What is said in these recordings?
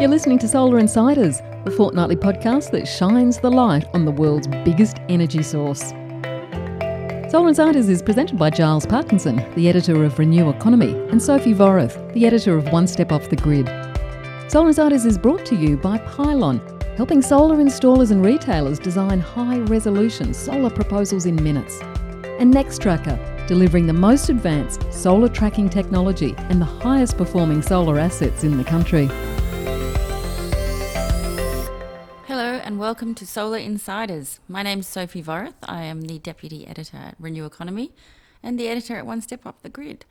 You're listening to Solar Insiders, the fortnightly podcast that shines the light on the world's biggest energy source. Solar Insiders is presented by Giles Parkinson, the editor of Renew Economy, and Sophie Vorath, the editor of One Step Off the Grid. Solar Insiders is brought to you by Pylon, helping solar installers and retailers design high resolution solar proposals in minutes. And Nextracker, delivering the most advanced solar tracking technology and the highest performing solar assets in the country. Welcome to Solar Insiders. My name is Sophie Vorath. I am the Deputy Editor at Renew Economy and the editor at One Step Off the Grid.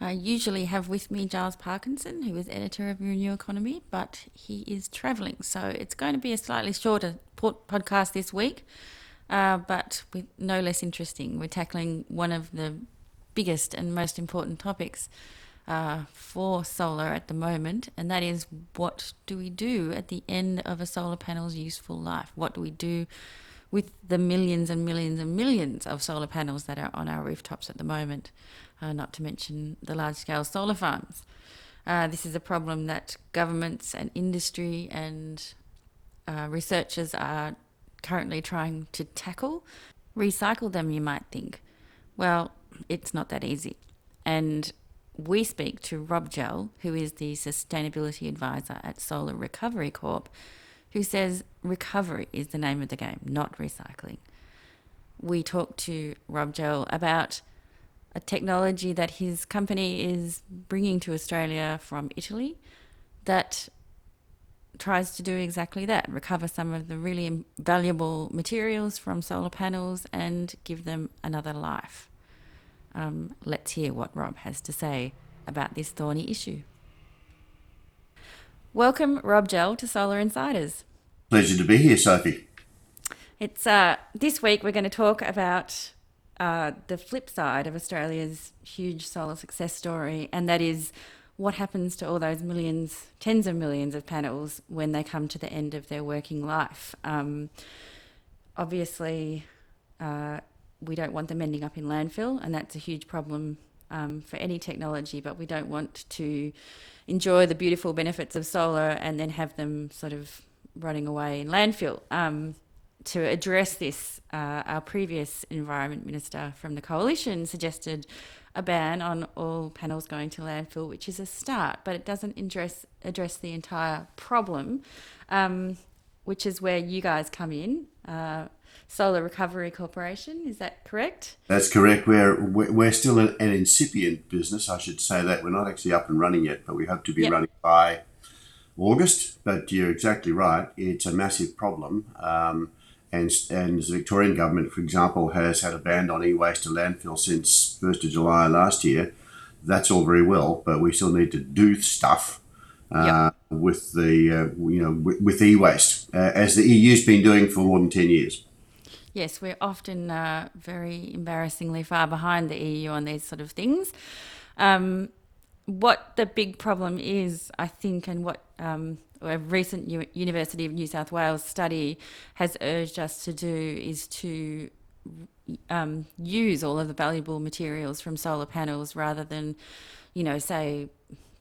I usually have with me Giles Parkinson, who is editor of Renew Economy, but he is travelling, so it's going to be a slightly shorter podcast this week, uh, but with no less interesting. We're tackling one of the biggest and most important topics uh, for solar at the moment, and that is what do we do at the end of a solar panel's useful life? What do we do with the millions and millions and millions of solar panels that are on our rooftops at the moment? uh, not to mention the large scale solar farms. Uh, this is a problem that governments and industry and uh, researchers are currently trying to tackle. Recycle them, you might think. Well, it's not that easy. And we speak to Rob Gell, who is the sustainability advisor at Solar Recovery Corp, who says recovery is the name of the game, not recycling. We talk to Rob Gell about a technology that his company is bringing to Australia from Italy that tries to do exactly that recover some of the really valuable materials from solar panels and give them another life. Um, let's hear what Rob has to say about this thorny issue. Welcome, Rob Gell, to Solar Insiders. Pleasure to be here, Sophie. It's uh, this week we're going to talk about uh, the flip side of Australia's huge solar success story, and that is what happens to all those millions, tens of millions of panels when they come to the end of their working life. Um, obviously, uh, we don't want them ending up in landfill, and that's a huge problem um, for any technology, but we don't want to enjoy the beautiful benefits of solar and then have them sort of running away in landfill. Um, to address this, uh, our previous Environment Minister from the Coalition suggested a ban on all panels going to landfill, which is a start, but it doesn't address, address the entire problem, um, which is where you guys come in. Uh, Solar Recovery Corporation, is that correct? That's correct. We're we're still an, an, incipient business. I should say that we're not actually up and running yet, but we hope to be yep. running by August. But you're exactly right; it's a massive problem. Um, and, and the Victorian government, for example, has had a ban on e-waste to landfill since 1st of July last year. That's all very well, but we still need to do stuff uh, yep. with the uh, you know with, with e-waste, uh, as the EU's been doing for more than 10 years. Yes, we're often uh, very embarrassingly far behind the EU on these sort of things. Um, what the big problem is, I think, and what um, a recent U- University of New South Wales study has urged us to do is to um, use all of the valuable materials from solar panels rather than, you know, say,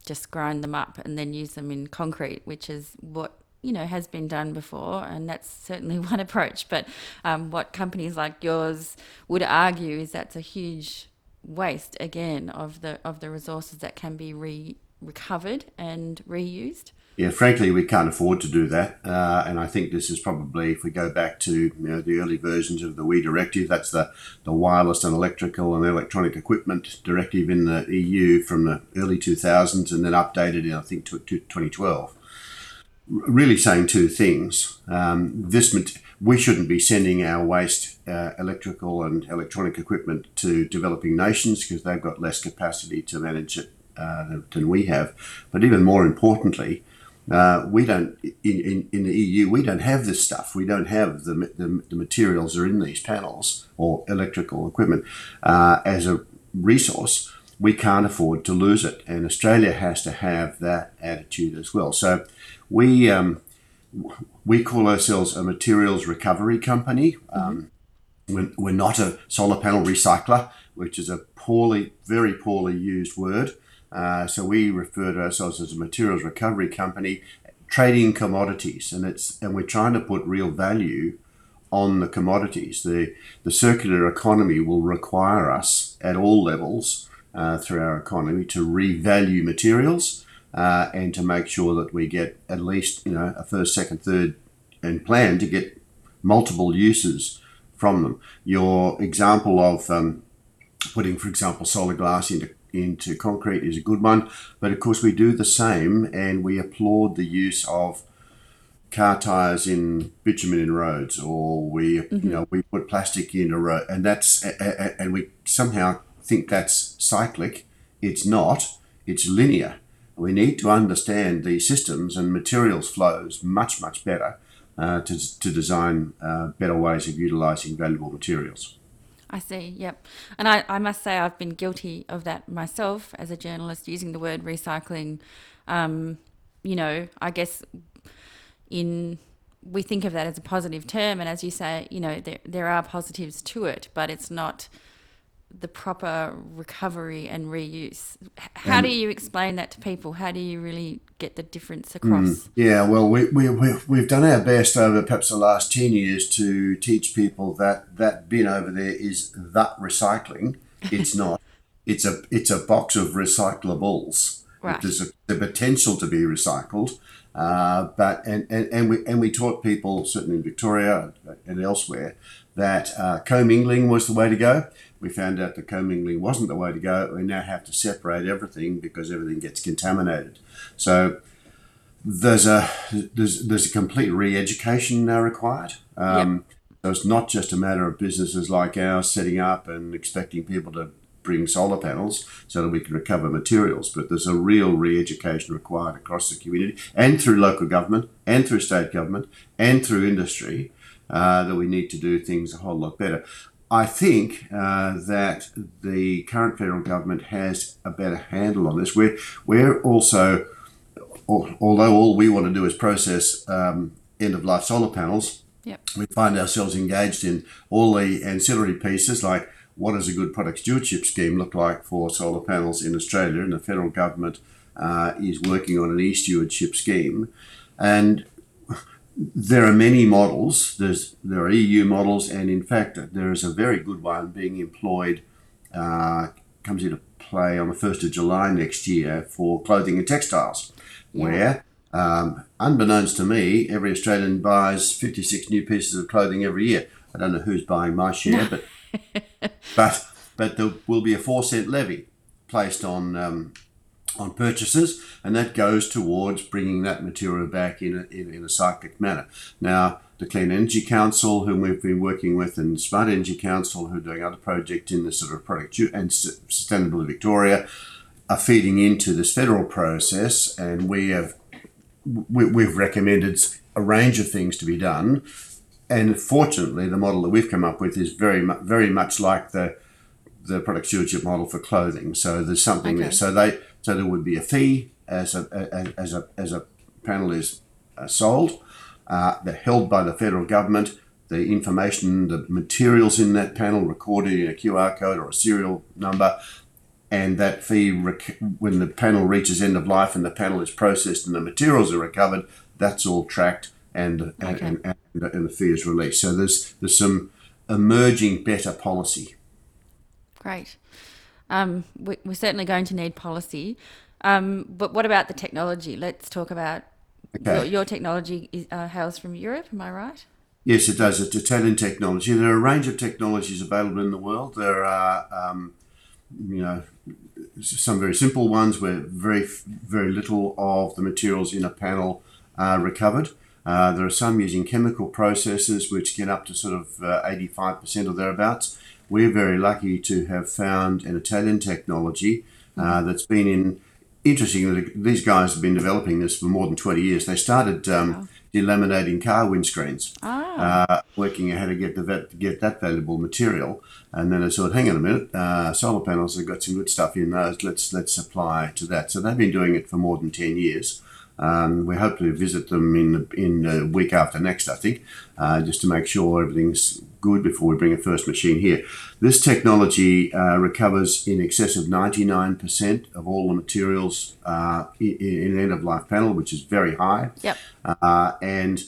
just grind them up and then use them in concrete, which is what you know has been done before, and that's certainly one approach. But um, what companies like yours would argue is that's a huge waste again of the of the resources that can be re- recovered and reused yeah, frankly, we can't afford to do that. Uh, and I think this is probably, if we go back to you know, the early versions of the WEEE directive, that's the, the wireless and electrical and electronic equipment directive in the EU from the early 2000s and then updated in, I think, to, to 2012. Really saying two things. Um, this we shouldn't be sending our waste uh, electrical and electronic equipment to developing nations because they've got less capacity to manage it uh, than we have. But even more importantly, uh, we don't in, in, in, the EU. We don't have this stuff. We don't have the, the, the materials that are in these panels or electrical equipment uh, as a resource. We can't afford to lose it, and Australia has to have that attitude as well. So, we um, we call ourselves a materials recovery company. Um, we're, we're not a solar panel recycler, which is a poorly, very poorly used word. Uh, so we refer to ourselves as a materials recovery company trading commodities, and it's and we're trying to put real value on the commodities. The the circular economy will require us at all levels uh, through our economy to revalue materials uh, and to make sure that we get at least you know a first, second, third, and plan to get multiple uses from them. Your example of um, putting, for example, solar glass into into concrete is a good one, but of course we do the same, and we applaud the use of car tires in bitumen in roads, or we mm-hmm. you know we put plastic in a road, and that's and we somehow think that's cyclic. It's not. It's linear. We need to understand the systems and materials flows much much better uh, to to design uh, better ways of utilizing valuable materials. I see, yep. And I, I must say, I've been guilty of that myself as a journalist, using the word recycling. Um, you know, I guess in we think of that as a positive term, and as you say, you know, there there are positives to it, but it's not the proper recovery and reuse. How um, do you explain that to people? How do you really get the difference across? Mm, yeah, well, we, we, we, we've done our best over perhaps the last 10 years to teach people that that bin over there is that recycling. It's not. it's a it's a box of recyclables. Right. There's a, the potential to be recycled. Uh, but and, and, and we and we taught people certainly in Victoria and elsewhere that uh, commingling was the way to go we found out that commingling wasn't the way to go. We now have to separate everything because everything gets contaminated. So there's a there's there's a complete re-education now required. Um, yep. So it's not just a matter of businesses like ours setting up and expecting people to bring solar panels so that we can recover materials, but there's a real re-education required across the community and through local government and through state government and through industry. Uh, that we need to do things a whole lot better. I think uh, that the current federal government has a better handle on this. We're, we're also, although all we want to do is process um, end of life solar panels, yep. we find ourselves engaged in all the ancillary pieces like what does a good product stewardship scheme look like for solar panels in Australia? And the federal government uh, is working on an e stewardship scheme. And there are many models. There's there are EU models, and in fact, there is a very good one being employed. Uh, comes into play on the first of July next year for clothing and textiles, yeah. where, um, unbeknownst to me, every Australian buys fifty six new pieces of clothing every year. I don't know who's buying my share, but but but there will be a four cent levy placed on um, on purchases, and that goes towards bringing that material back in a, in, in, a cyclic manner. Now, the Clean Energy Council, whom we've been working with, and Smart Energy Council, who are doing other projects in the sort of product and Sustainability Victoria, are feeding into this federal process, and we have we, we've recommended a range of things to be done. And fortunately, the model that we've come up with is very very much like the the product stewardship model for clothing. So there's something okay. there. So they so there would be a fee as a as a as a panel is uh, sold. Uh, they're held by the federal government. The information, the materials in that panel recorded in a QR code or a serial number, and that fee rec- when the panel reaches end of life and the panel is processed and the materials are recovered, that's all tracked and okay. and, and, and, the fee is released. So there's there's some emerging better policy. Great. Um, we, are certainly going to need policy. Um, but what about the technology? Let's talk about okay. your, your, technology is, uh, hails from Europe, am I right? Yes, it does. It's Italian technology. There are a range of technologies available in the world. There are, um, you know, some very simple ones where very, very little of the materials in a panel are recovered. Uh, there are some using chemical processes which get up to sort of uh, 85% or thereabouts. We're very lucky to have found an Italian technology uh, that's been in. Interesting these guys have been developing this for more than 20 years. They started um, wow. delaminating car windscreens, ah. uh, working out how to get, the, get that valuable material. And then they thought, hang on a minute, uh, solar panels have got some good stuff in those. Let's let's apply to that. So they've been doing it for more than 10 years. Um, we hope to visit them in the, in the week after next, I think, uh, just to make sure everything's good before we bring a first machine here. This technology uh, recovers in excess of 99% of all the materials uh, in, in an end of life panel, which is very high. Yep. Uh, and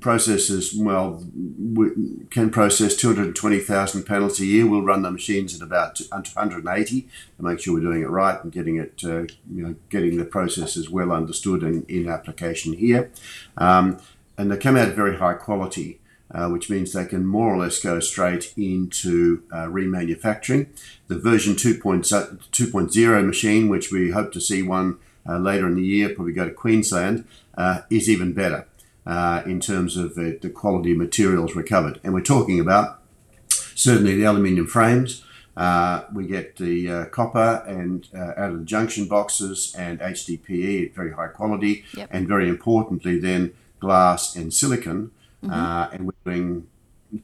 processes, well, we can process 220,000 panels a year. We'll run the machines at about 180 to make sure we're doing it right and getting it, uh, you know, getting the processes well understood and in application here. Um, and they come out very high quality. Uh, which means they can more or less go straight into uh, remanufacturing. The version 2.0 machine, which we hope to see one uh, later in the year, probably go to Queensland, uh, is even better uh, in terms of the, the quality of materials recovered. And we're talking about certainly the aluminium frames. Uh, we get the uh, copper and uh, out of the junction boxes and HDPE at very high quality, Yep. and very importantly, then glass and silicon. Mm-hmm. Uh, and we're doing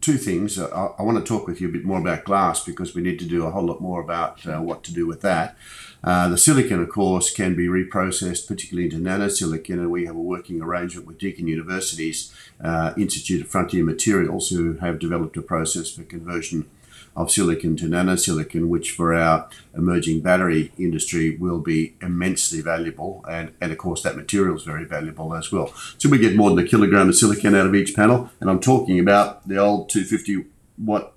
two things. I, I want to talk with you a bit more about glass because we need to do a whole lot more about uh, what to do with that. Uh, the silicon, of course, can be reprocessed, particularly into nanosilicon, and we have a working arrangement with Deakin University's uh, Institute of Frontier Materials, who have developed a process for conversion of silicon to nanosilicon, which for our emerging battery industry will be immensely valuable. And, and of course, that material is very valuable as well. So we get more than a kilogram of silicon out of each panel. And I'm talking about the old 250 watt,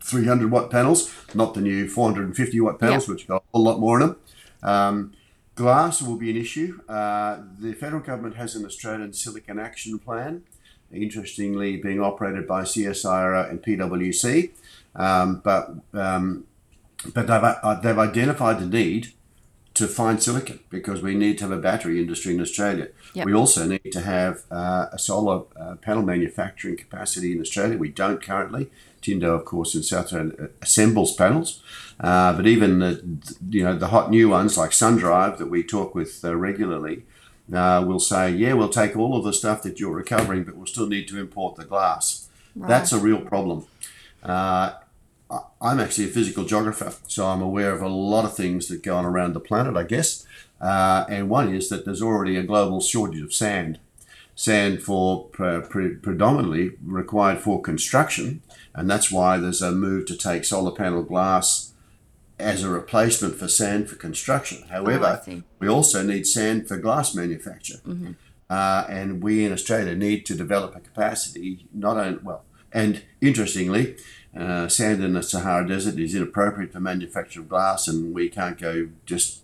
300 watt panels, not the new 450 watt panels, which got a whole lot more in them. Um, glass will be an issue. Uh, the federal government has an Australian Silicon Action Plan, interestingly being operated by CSIRO and PwC. Um, but um, but they've, uh, they've identified the need to find silicon because we need to have a battery industry in Australia. Yep. We also need to have uh, a solar uh, panel manufacturing capacity in Australia. We don't currently. Tindo, of course, in South Australia assembles panels, uh, but even the you know the hot new ones like SunDrive that we talk with uh, regularly uh, will say, yeah, we'll take all of the stuff that you're recovering, but we'll still need to import the glass. That's a real problem. Uh, I'm actually a physical geographer, so I'm aware of a lot of things that go on around the planet, I guess. Uh, and one is that there's already a global shortage of sand. Sand for pre- pre- predominantly required for construction, and that's why there's a move to take solar panel glass as a replacement for sand for construction. However, see. we also need sand for glass manufacture. Uh, and we in Australia need to develop a capacity, not only, well, and interestingly, uh, sand in the Sahara Desert is inappropriate for manufacture of glass, and we can't go just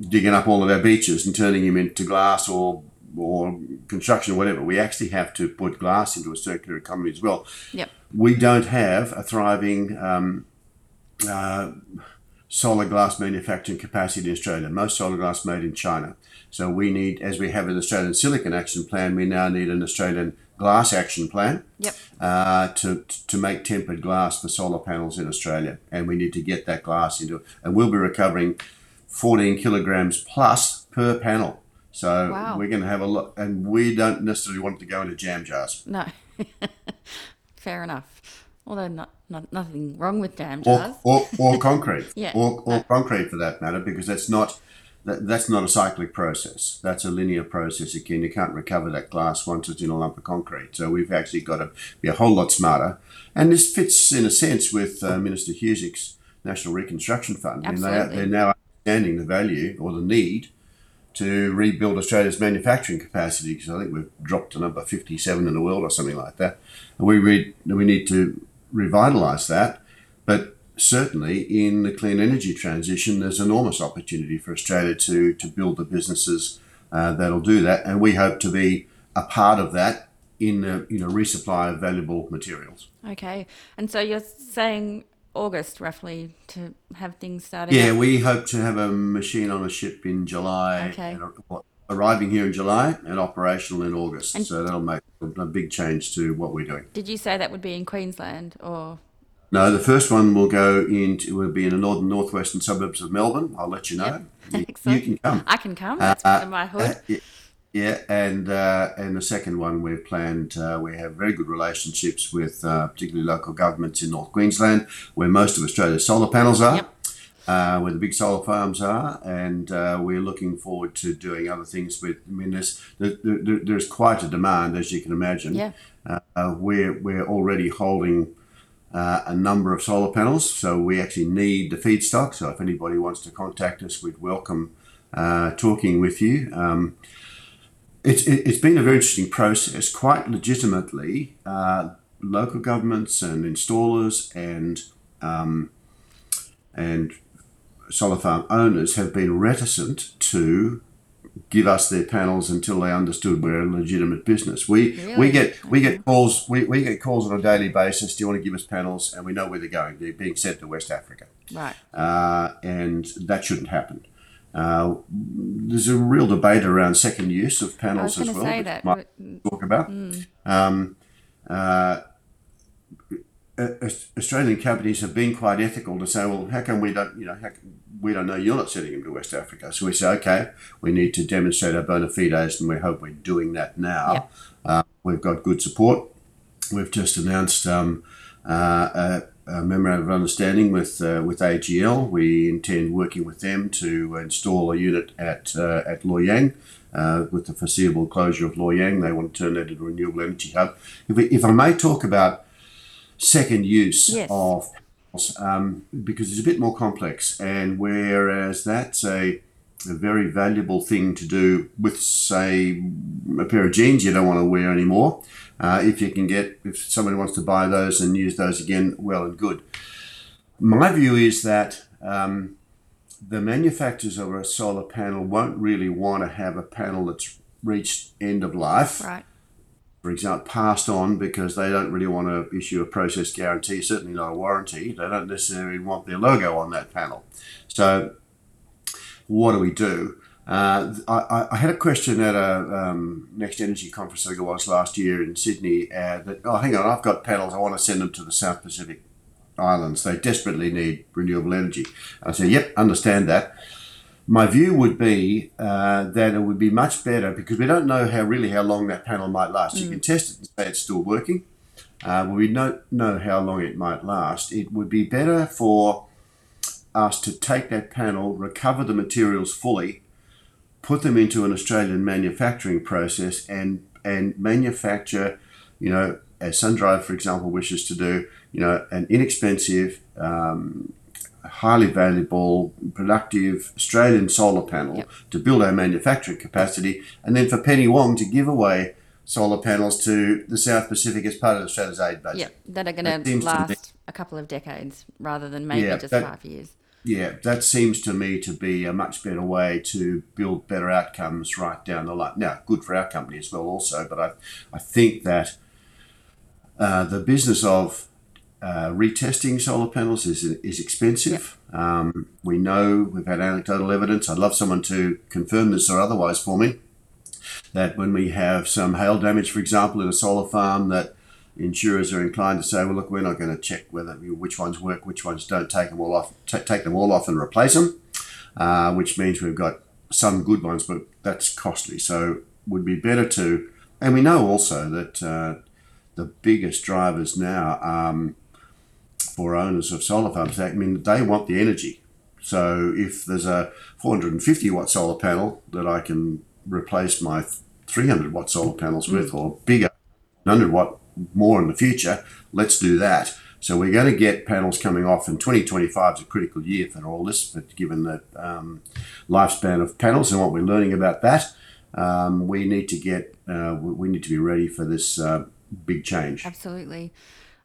digging up all of our beaches and turning them into glass or or construction or whatever. We actually have to put glass into a circular economy as well. Yep. We don't have a thriving um, uh, solar glass manufacturing capacity in Australia. Most solar glass made in China. So we need, as we have an Australian Silicon Action Plan, we now need an Australian Glass Action Plan Yep. uh, to to make tempered glass for solar panels in Australia, and we need to get that glass into, and we'll be recovering 14 kilograms plus per panel. So Wow. we're going to have a lot, and we don't necessarily want it to go into jam jars. No. Fair enough. Although not, not nothing wrong with jam or, jars. or, or concrete, Yeah. or, or concrete for that matter, because that's not that, that's not a cyclic process. That's a linear process. Again, you can't recover that glass once it's in a lump of concrete. So we've actually got to be a whole lot smarter. And this fits in a sense with uh, Minister Husic's National Reconstruction Fund. Mean, they Absolutely. they're now understanding the value or the need to rebuild Australia's manufacturing capacity because I think we've dropped to number 57 in the world or something like that. And we, re- we need to revitalise that. But certainly in the clean energy transition, there's enormous opportunity for Australia to, to build the businesses uh, that'll do that. And we hope to be a part of that in the you know, resupply of valuable materials. Okay. And so you're saying August roughly to have things starting. Yeah, up? we hope to have a machine on a ship in July. Okay. And, arriving here in July and operational in August. And- so that'll make a big change to what we're doing. Did you say that would be in Queensland or? No, the first one will go into will be in the northern northwestern suburbs of Melbourne. I'll let you know. You, you can come. I can come. That's in my hood. Uh, yeah, and uh, and the second one we've planned. Uh, we have very good relationships with uh, particularly local governments in North Queensland, where most of Australia's solar panels are. Yep. uh, where the big solar farms are, and uh, we're looking forward to doing other things with. I mean, there's there, there, there's quite a demand, as you can imagine. Yeah. Uh, we're we're already holding uh, a number of solar panels, so we actually need the feedstock. So if anybody wants to contact us, we'd welcome uh, talking with you. Um, it's, it's been a very interesting process. Quite legitimately, uh, local governments and installers and um, and solar farm owners have been reticent to give us their panels until they understood we're a legitimate business. We Really? we get we get calls we, we get calls on a daily basis. Do you want to give us panels? And we know where they're going. They're being sent to West Africa, Right. uh, and that shouldn't happen. Uh, there's a real debate around second use of panels as well. say that. might talk about. Um, uh, Australian companies have been quite ethical to say, well, how come we don't, you know, how we don't know you're not sending them to West Africa? So we say, okay, we need to demonstrate our bona fides, and we hope we're doing that now. Yep. Uh, we've got good support. We've just announced um, uh, a, a memorandum of understanding with uh, with AGL. We intend working with them to install a unit at uh, at Loy Yang. Uh, with the foreseeable closure of Loy Yang, they want to turn that into a renewable energy hub. If, we, if I may talk about second use Yes. of um, because it's a bit more complex, and whereas that's a, a very valuable thing to do with, say, a pair of jeans you don't want to wear anymore. Uh, if you can get, if somebody wants to buy those and use those again, well and good. My view is that um, the manufacturers of a solar panel won't really want to have a panel that's reached end of life Right. For example, passed on because they don't really want to issue a process guarantee, certainly not a warranty. They don't necessarily want their logo on that panel. So, what do we do? Uh, I, I had a question at a um, Next Energy conference, I was last year in Sydney, uh, that, oh, hang on, I've got panels, I want to send them to the South Pacific Islands. They desperately need renewable energy. I said, yep, understand that. My view would be uh, that it would be much better because we don't know how really how long that panel might last. You can test it and say it's still working, uh, but we don't know how long it might last. It would be better for us to take that panel, recover the materials fully, put them into an Australian manufacturing process, and and manufacture, you know, as SunDrive, for example, wishes to do, you know, an inexpensive. Um, highly valuable, productive Australian solar panel Yep. to build our manufacturing capacity, and then for Penny Wong to give away solar panels to the South Pacific as part of Australia's aid budget. Yeah, that are going to seems to be- last a couple of decades rather than maybe Yeah, just that- five years. Yeah, that seems to me to be a much better way to build better outcomes right down the line. Now, good for our company as well, also, but I, I think that uh, the business of uh, retesting solar panels is, is expensive. Um, we know, we've had anecdotal evidence. I'd love someone to confirm this or otherwise for me that when we have some hail damage, for example, in a solar farm, that insurers are inclined to say, well, look, we're not going to check whether which ones work, which ones don't. Take them all off, ta take them all off, and replace them. Uh, which means we've got some good ones, but that's costly. So would be better to, and we know also that uh, the biggest drivers now um, for owners of solar farms, I mean, they want the energy. So if there's a 450 watt solar panel that I can replace my 300 watt solar panels with, or bigger, 100 watt more in the future, let's do that. So we're going to get panels coming off, and 2025 is a critical year for all this. But given the um, lifespan of panels and what we're learning about that, um, we need to get uh, we we need to be ready for this uh, big change. Absolutely.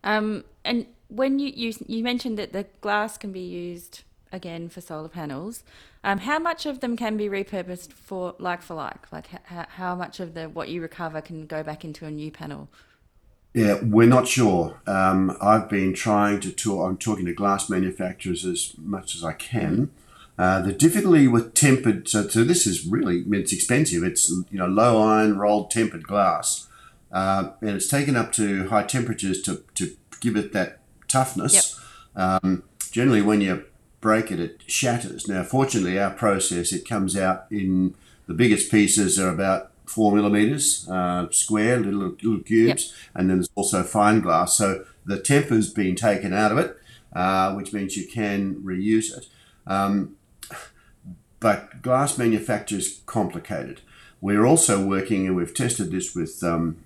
Um, and when you, you you mentioned that the glass can be used again for solar panels, um, how much of them can be repurposed for like for like? Like how, how much of the what you recover can go back into a new panel? Yeah, we're not sure. Um, I've been trying to talk. I'm talking to glass manufacturers as much as I can. Uh, the difficulty with tempered, so, so this is really, it's expensive. It's you know low iron rolled tempered glass, uh, and it's taken up to high temperatures to, to give it that toughness. Um, generally, when you break it, it shatters. Now, fortunately, our process it comes out in the biggest pieces are about four millimeters uh, square, little little cubes, and then there's also fine glass. So the temper's been taken out of it, uh, which means you can reuse it. Um, but glass manufacture is complicated. We're also working, and we've tested this with um,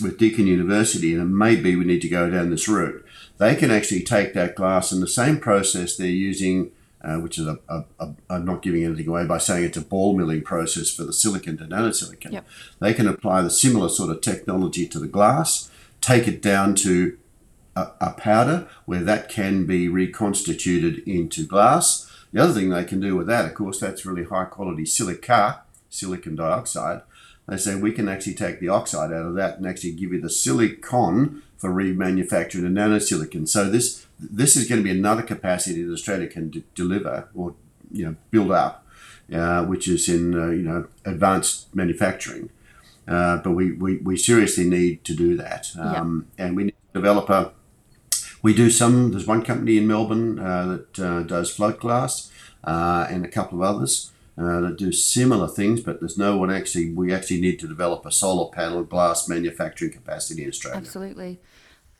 with Deakin University, and maybe we need to go down this route. They can actually take that glass and the same process they're using, uh, which is a, a, a, I'm not giving anything away by saying it's a ball milling process for the silicon to nanosilicon. Yep. They can apply the similar sort of technology to the glass, take it down to a, a powder where that can be reconstituted into glass. The other thing they can do with that, of course, that's really high quality silica, silicon dioxide. They say we can actually take the oxide out of that and actually give you the silicon for remanufacturing the nanosilicon. So this this is going to be another capacity that Australia can d- deliver or you know build up, uh, which is in uh, you know advanced manufacturing. Uh, but we, we, we seriously need to do that, um, and we need to develop a. We do some. There's one company in Melbourne uh, that uh, does float glass, uh, and a couple of others uh, that do similar things. But there's no one actually. We actually need to develop a solar panel glass manufacturing capacity in Australia. Absolutely.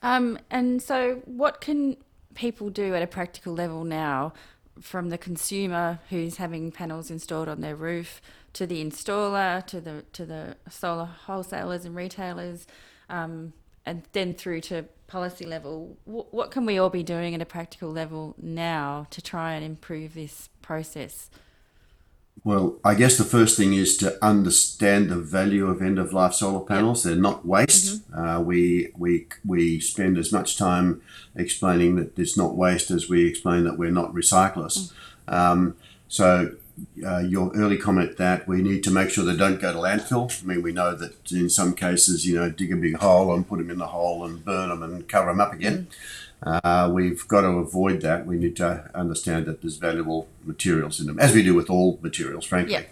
Um, and so, what can people do at a practical level now, from the consumer who's having panels installed on their roof, to the installer, to the to the solar wholesalers and retailers, um, and then through to policy level? What can we all be doing at a practical level now to try and improve this process? Well, I guess the first thing is to understand the value of end of life solar panels. They're not waste. Uh, we we we spend as much time explaining that it's not waste as we explain that we're not recyclers. Um, so. Uh, your early comment that we need to make sure they don't go to landfill. I mean, we know that in some cases, you know, dig a big hole and put them in the hole and burn them and cover them up again. Uh, we've got to avoid that. We need to understand that there's valuable materials in them, as we do with all materials, frankly. Yeah.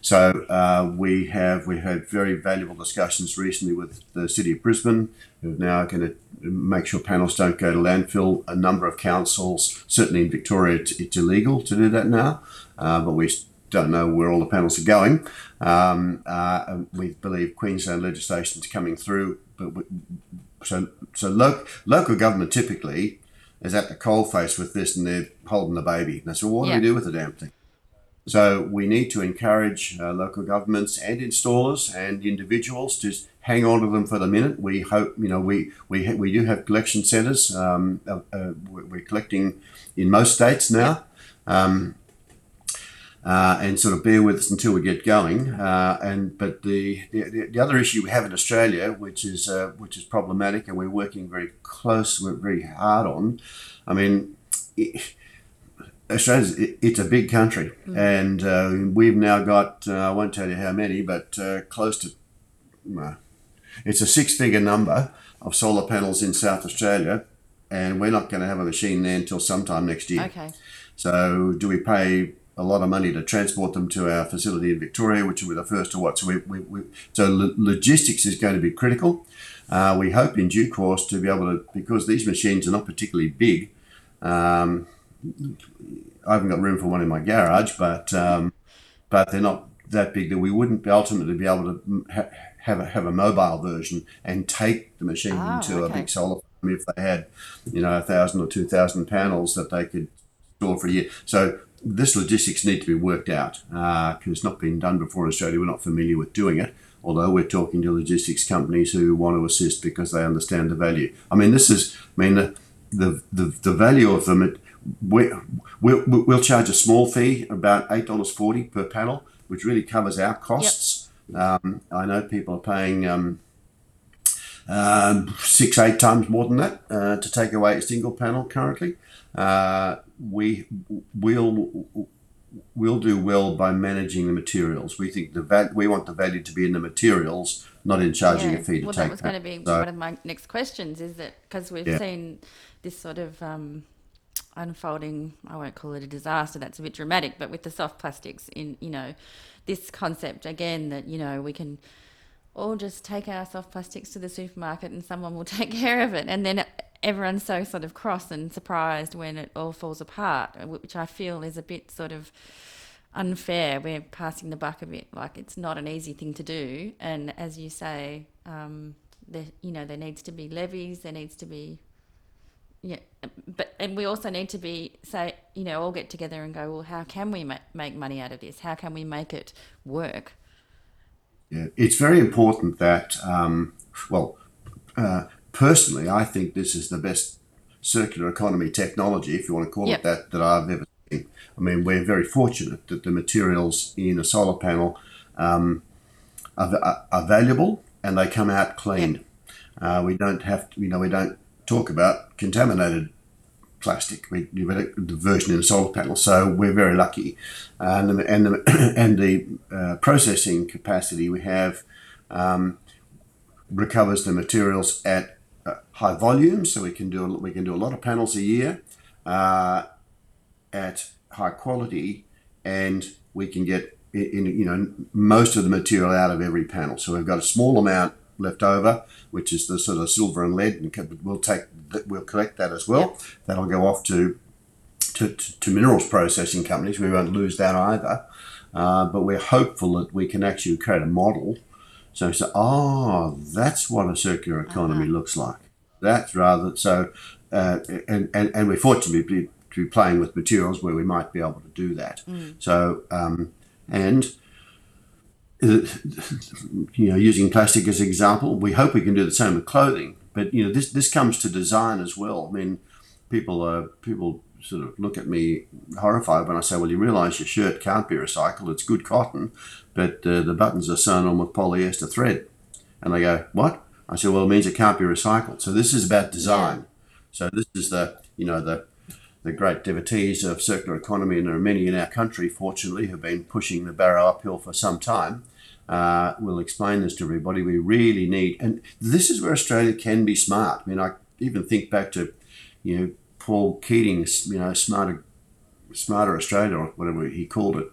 So uh, we have we had very valuable discussions recently with the city of Brisbane, who are now going to make sure panels don't go to landfill. A number of councils, certainly in Victoria, it's, it's illegal to do that now, uh, but we don't know where all the panels are going. Um, uh, we believe Queensland legislation is coming through, but we, so so lo- local government typically is at the coalface with this, and they're holding the baby. And so, what Yeah. do we do with the damn thing? So we need to encourage uh, local governments and installers and individuals to hang on to them for the minute. We hope you know we we ha- we do have collection centres. Um, uh, uh, we're we're collecting in most states now. Um, uh, and sort of bear with us until we get going. Uh, and but the, the the other issue we have in Australia, which is uh, which is problematic, and we're working very close, we're very hard on. I mean, it, Australia's it, it's a big country, and uh, we've now got uh, I won't tell you how many, but uh, close to. It's a six-figure number of solar panels in South Australia, and we're not going to have a machine there until sometime next year. Okay. So, do we pay a lot of money to transport them to our facility in Victoria, which will be the first to what? So, we, we, we so lo- logistics is going to be critical. Uh, we hope in due course to be able to, because these machines are not particularly big. Um, I haven't got room for one in my garage, but um, but they're not that big that we wouldn't be ultimately be able to ha- have a, have a mobile version and take the machine Ah, into a big solar farm if they had, you know, a thousand or two thousand panels that they could store for a year. So this logistics need to be worked out because it's not been done before in Australia. We're not familiar with doing it. Although we're talking to logistics companies who want to assist because they understand the value. I mean, this is, I mean, the the, the, the value of them. It, we, we'll, we'll charge a small fee, about eight dollars forty per panel, which really covers our costs. Um, I know people are paying um, um, six, eight times more than that uh, to take away a single panel currently. Uh, we will will do well by managing the materials. We think the val- we want the value to be in the materials, not in charging a fee to well, take. that was going to be So- one of my next questions. Is that because we've Yeah. seen this sort of um, unfolding? I won't call it a disaster. That's a bit dramatic. But with the soft plastics, in you know, this concept again that you know we can all just take our soft plastics to the supermarket and someone will take care of it, and then everyone's so sort of cross and surprised when it all falls apart, which I feel is a bit sort of unfair. We're passing the buck a bit. Like it's not an easy thing to do, and as you say, um, there you know there needs to be levies. There needs to be, Yeah, but and we also need to be say you know all get together and go well how can we ma- make money out of this? How can we make it work? Yeah, it's very important that um, well, uh, personally, I think this is the best circular economy technology, if you want to call Yep. it that, that I've ever seen. I mean, we're very fortunate that the materials in a solar panel um, are, are, valuable and they come out clean. Uh, we don't have to, you know, we don't talk about contaminated plastic. We do the version in solar panel, so we're very lucky. And the, and the, and the uh, processing capacity we have um, recovers the materials at uh, high volumes, so we can do we can do a lot of panels a year uh, at high quality, and we can get in you know most of the material out of every panel. So we've got a small amount left over, which is the sort of silver and lead, and we'll take we'll collect that as well. That'll go off to to, to, to minerals processing companies. We won't lose that either. Uh, but we're hopeful that we can actually create a model. So, so oh, that's what a circular economy looks like. That's rather so, uh, and, and, and we're fortunate to be, to be playing with materials where we might be able to do that. So, um, and you know, using plastic as an example, we hope we can do the same with clothing. But you know, this this comes to design as well. I mean, people are people sort of look at me horrified when I say, "Well, you realise your shirt can't be recycled. It's good cotton, but uh, the buttons are sewn on with polyester thread." And they go, "What?" I said, "Well, it means it can't be recycled." So this is about design. So this is the you know the the great devotees of circular economy, and there are many in our country, fortunately, who've been pushing the barrow uphill for some time. Uh, we'll explain this to everybody. We really need, and this is where Australia can be smart. I mean, I even think back to, you know, Paul Keating's, you know, smarter, smarter Australia or whatever he called it.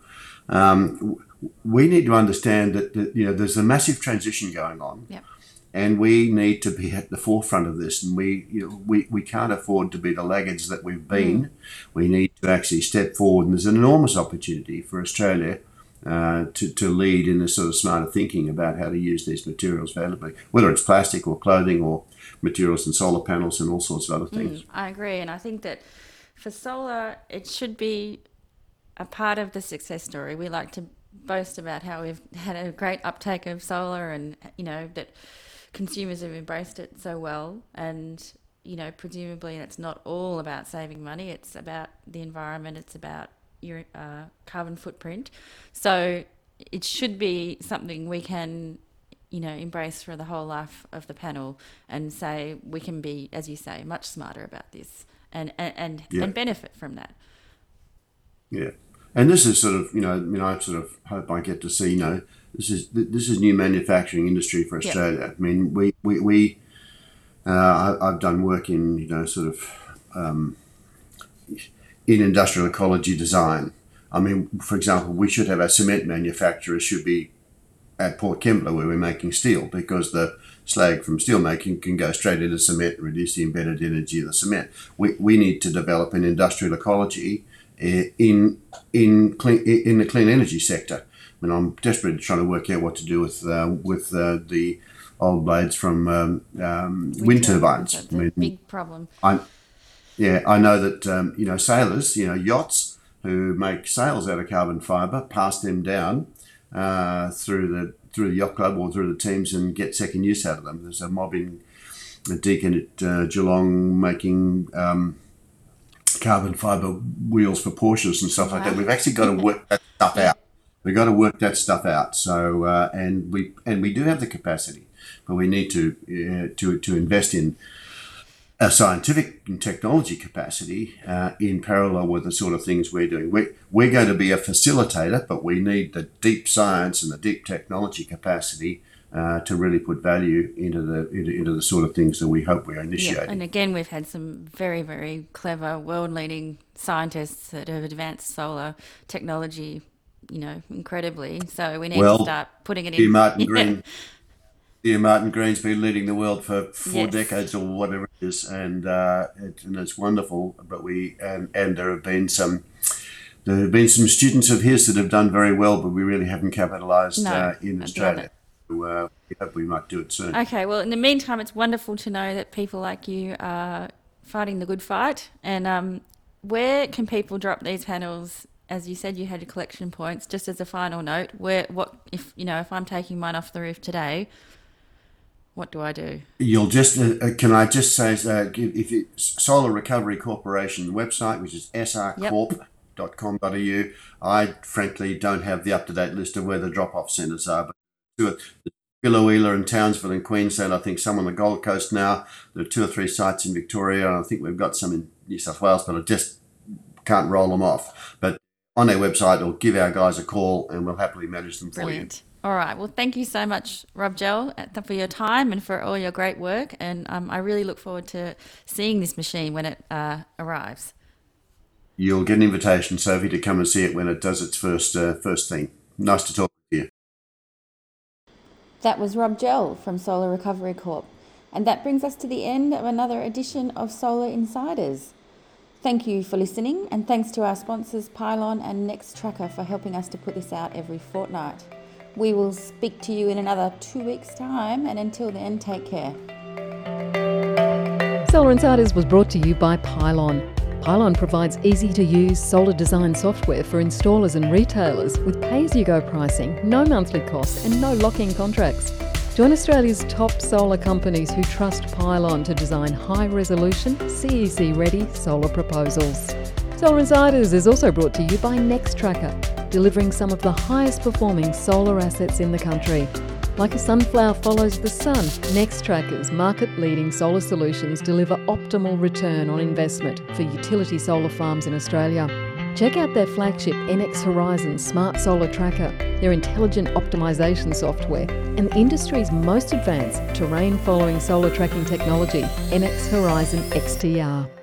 Um, we need to understand that, that you know there's a massive transition going on, Yep. And we need to be at the forefront of this. And we you know, we we can't afford to be the laggards that we've been. We need to actually step forward, and there's an enormous opportunity for Australia uh, to, to lead in this sort of smarter thinking about how to use these materials valuably, whether it's plastic or clothing or materials and solar panels and all sorts of other things. I agree, and I think that for solar, it should be a part of the success story. We like to boast about how we've had a great uptake of solar, and you know that consumers have embraced it so well. And you know, presumably, it's not all about saving money. It's about the environment. It's about your uh, carbon footprint. So it should be something we can you know, embrace for the whole life of the panel and say we can be, as you say, much smarter about this and and and, Yeah. and benefit from that. Yeah, and this is sort of you know, I mean, I sort of hope I get to see you know, this is this is new manufacturing industry for. Australia. I mean, we we, we uh, I, I've done work in you know sort of um, in industrial ecology design. I mean, for example, we should have our cement manufacturers should be at Port Kembla where we're making steel because the slag from steel making can go straight into cement and reduce the embedded energy of the cement. We, we need to develop an industrial ecology in in clean in the clean energy sector. I mean, I'm desperately trying to work out what to do with uh, with uh, the old blades from um, um, wind turbines. That's I a mean, big problem. I, yeah, I know that um, you know sailors, you know yachts who make sails out of carbon fibre, pass them down uh, through the through the yacht club or through the teams and get second use out of them. There's a mob in a Deakin at uh, Geelong making um, carbon fibre wheels for Porsches and stuff like that. We've actually got to work that stuff out. We've got to work that stuff out. So uh, and we and we do have the capacity, but we need to uh, to to invest in a scientific and technology capacity uh, in parallel with the sort of things we're doing. We're, we're going to be a facilitator, but we need the deep science and the deep technology capacity uh, to really put value into the into, into the sort of things that we hope we're Yeah, initiating. and again, we've had some very, very clever, world-leading scientists that have advanced solar technology, you know, incredibly. So we need Well, to start putting it in. Martin Yeah. Green. Dear Martin Green's been leading the world for four Yes. decades or whatever it is, and uh, it, and it's wonderful. But we and and there have been some there have been some students of his that have done very well, but we really haven't capitalised No, uh, in Australia. It. Uh, we hope we might do it soon. Okay, well, in the meantime, it's wonderful to know that people like you are fighting the good fight. And um, where can people drop these panels? As you said, you had your collection points. Just as a final note, where what if you know if I'm taking mine off the roof today, what do I do? You'll just uh, uh can I just say uh, if it's Solar Recovery Corporation website, which is srcorp.com.au. Yep. I frankly don't have the up to date list of where the drop off centres are, but two Biloela and Townsville in Queensland. I think some on the Gold Coast now. There are two or three sites in Victoria, and I think we've got some in New South Wales, but I just can't roll them off. But on their website, or give our guys a call, and we'll happily manage them Brilliant. for you. All right. Well, thank you so much, Rob Gell, uh, for your time and for all your great work. And um, I really look forward to seeing this machine when it uh, arrives. You'll get an invitation, Sophie, to come and see it when it does its first uh, first thing. Nice to talk. That was Rob Gell from Solar Recovery Corp. And that brings us to the end of another edition of Solar Insiders. Thank you for listening, and thanks to our sponsors Pylon and Nextracker for helping us to put this out every fortnight. We will speak to you in another two weeks' time, and until then, take care. Solar Insiders was brought to you by Pylon. Pylon provides easy to use solar design software for installers and retailers with pay as you go pricing, no monthly costs, and no lock in contracts. Join Australia's top solar companies who trust Pylon to design high resolution, CEC ready solar proposals. Solar Insiders is also brought to you by Nextracker, delivering some of the highest performing solar assets in the country. Like a sunflower follows the sun, Nextracker's market leading solar solutions deliver optimal return on investment for utility solar farms in Australia. Check out their flagship NX Horizon Smart Solar Tracker, their intelligent optimization software, and the industry's most advanced terrain following solar tracking technology, NX Horizon XTR.